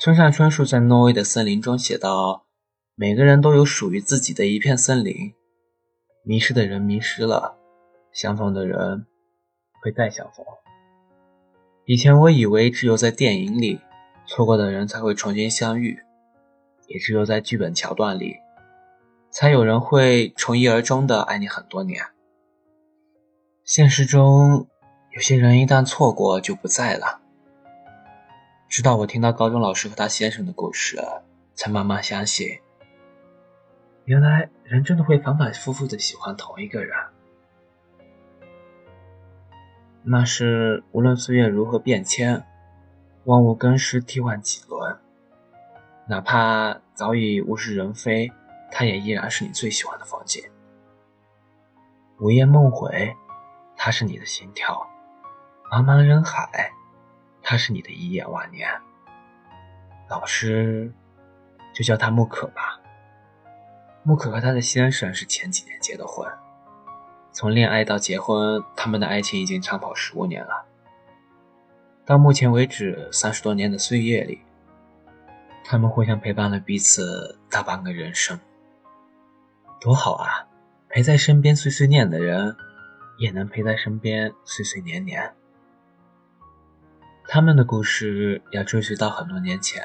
村上春树在《挪威的森林》中写道：“每个人都有属于自己的一片森林，迷失的人迷失了，相逢的人会再相逢。”以前我以为只有在电影里，错过的人才会重新相遇，也只有在剧本桥段里，才有人会从一而终的爱你很多年。现实中，有些人一旦错过就不在了。直到我听到高中老师和他先生的故事，才慢慢相信，原来人真的会反反复复的喜欢同一个人。那是无论岁月如何变迁，万物更时替换几轮，哪怕早已物是人非，它也依然是你最喜欢的风景。午夜梦回，它是你的心跳；茫茫人海。他是你的一眼万年，老师就叫他木可吧。木可和他的先生是前几年结的婚，从恋爱到结婚，他们的爱情已经长跑十五年了。到目前为止，三十多年的岁月里，他们互相陪伴了彼此大半个人生，多好啊！陪在身边碎碎念的人，也能陪在身边岁岁年年。他们的故事要追溯到很多年前，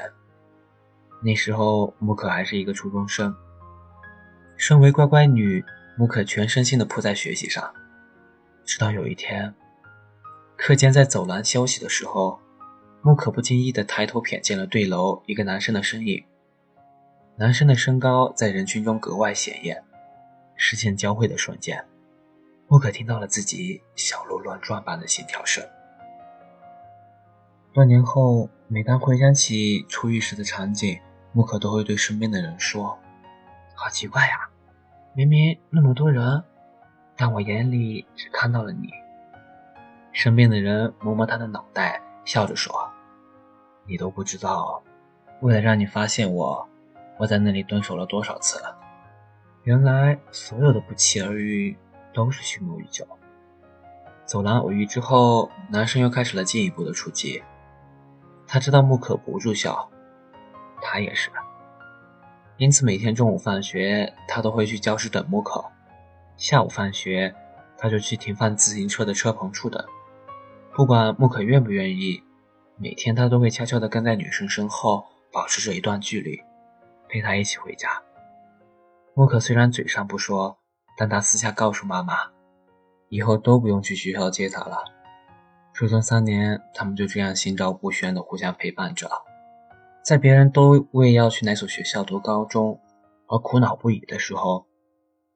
那时候木可还是一个初中生。身为乖乖女，木可全身心的扑在学习上。直到有一天，课间在走廊休息的时候，木可不经意的抬头瞥见了对楼一个男生的身影。男生的身高在人群中格外显眼。视线交汇的瞬间，木可听到了自己小鹿乱撞般的心跳声。多年后，每当回想起初遇时的场景，木可都会对身边的人说：“好奇怪呀，明明那么多人，但我眼里只看到了你。”身边的人摸摸他的脑袋，笑着说：“你都不知道，为了让你发现我，我在那里蹲守了多少次了。原来所有的不期而遇都是蓄谋已久。”走廊偶遇之后，男生又开始了进一步的出击。他知道木可不住校，他也是，因此每天中午放学，他都会去教室等木可；下午放学，他就去停放自行车的车棚处等。不管木可愿不愿意，每天他都会悄悄地跟在女生身后，保持着一段距离，陪她一起回家。木可虽然嘴上不说，但他私下告诉妈妈，以后都不用去学校接她了。初中三年，他们就这样心照不宣的互相陪伴着，在别人都为要去哪所学校读高中而苦恼不已的时候，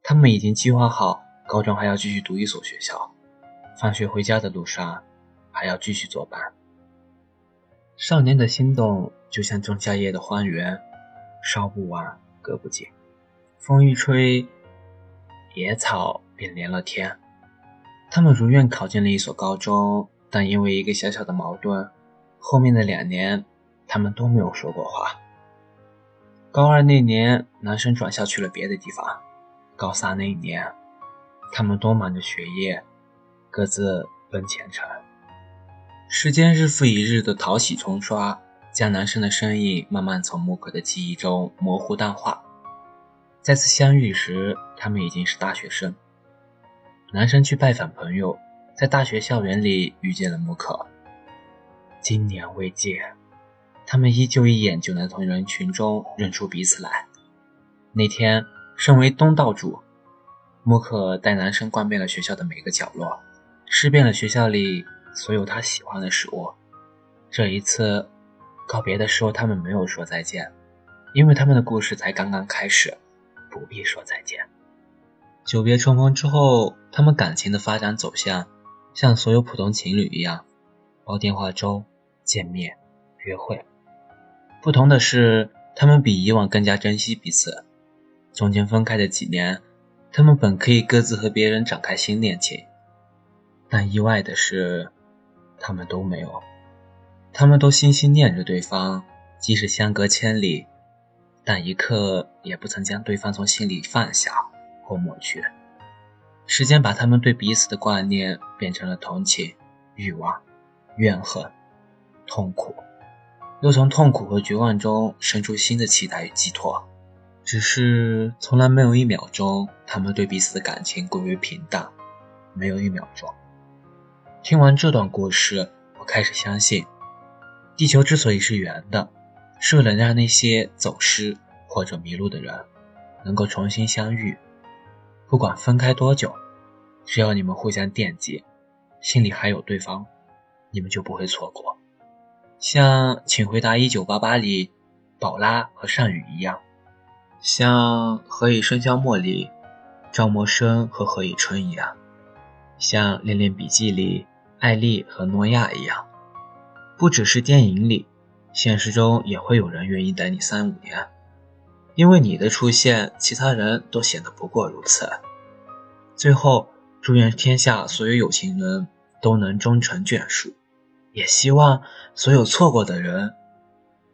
他们已经计划好高中还要继续读一所学校，放学回家的路上还要继续作伴。少年的心动就像仲夏夜的荒原，烧不完，割不尽，风一吹，野草便连了天。他们如愿考进了一所高中。但因为一个小小的矛盾，后面的两年，他们都没有说过话。高二那年，男生转校去了别的地方；高三那一年，他们都忙着学业，各自奔前程。时间日复一日的淘洗冲刷，将男生的身影慢慢从木可的记忆中模糊淡化。再次相遇时，他们已经是大学生。男生去拜访朋友。在大学校园里遇见了木可，今年未见，他们依旧一眼就能从人群中认出彼此来。那天，身为东道主，木可带男生逛遍了学校的每个角落，吃遍了学校里所有他喜欢的食物。这一次告别的时候，他们没有说再见，因为他们的故事才刚刚开始，不必说再见。久别重逢之后，他们感情的发展走向。像所有普通情侣一样，煲电话粥、见面、约会。不同的是，他们比以往更加珍惜彼此。中间分开的几年，他们本可以各自和别人展开新恋情，但意外的是，他们都没有。他们都心心念着对方，即使相隔千里，但一刻也不曾将对方从心里放下或抹去。时间把他们对彼此的挂念变成了同情、欲望、怨恨、痛苦，又从痛苦和绝望中生出新的期待与寄托。只是从来没有一秒钟，他们对彼此的感情归于平淡。没有一秒钟。听完这段故事，我开始相信，地球之所以是圆的，是为了让那些走失或者迷路的人能够重新相遇。不管分开多久，只要你们互相惦记，心里还有对方，你们就不会错过。像《请回答一九八八》里宝拉和善宇一样，像《何以笙箫默》里赵默笙和何以琛一样，像《恋恋笔记》里艾丽和诺亚一样。不只是电影里，现实中也会有人愿意等你三五年。因为你的出现，其他人都显得不过如此。最后，祝愿天下所有有情人都能终成眷属，也希望所有错过的人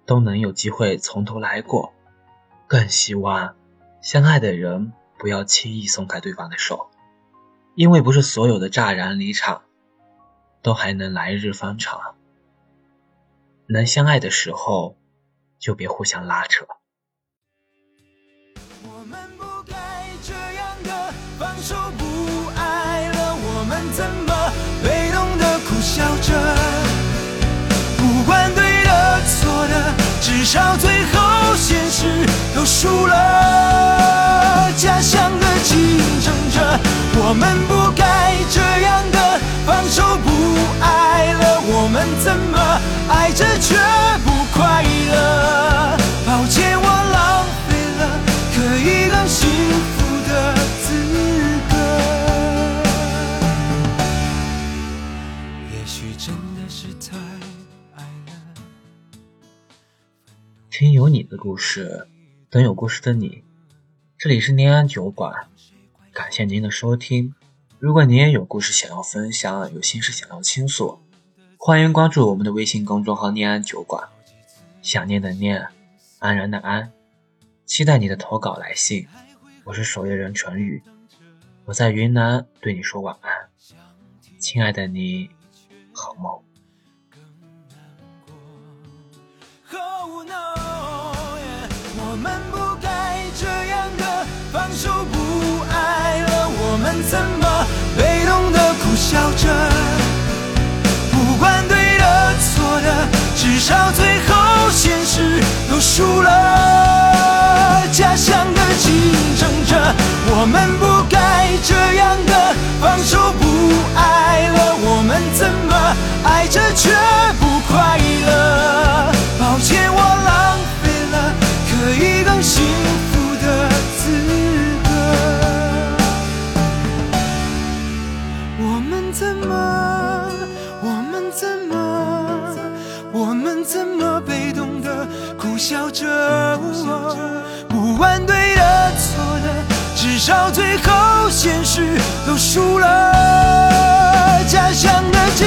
都能有机会从头来过，更希望相爱的人不要轻易松开对方的手，因为不是所有的乍然离场都还能来日方长。能相爱的时候，就别互相拉扯。着？不管对的错的，至少最后现实都输了。家乡的竞争者，我们不该这样的放手不爱了，我们怎么爱着却不听有你的故事，等有故事的你。这里是念安酒馆，感谢您的收听。如果您也有故事想要分享，有心事想要倾诉，欢迎关注我们的微信公众号“念安酒馆”。想念的念，安然的安，期待你的投稿来信。我是守夜人纯宇，我在云南对你说晚安，亲爱的你，好梦。我们不该这样的放手不爱了，我们怎么被动的苦笑着？不管对的错的，至少最后现实都输了。假想的竞争者，我们不该这样的放手不爱了，我们怎么爱着却笑着？不管对的错的，至少最后现实都输了。家乡的景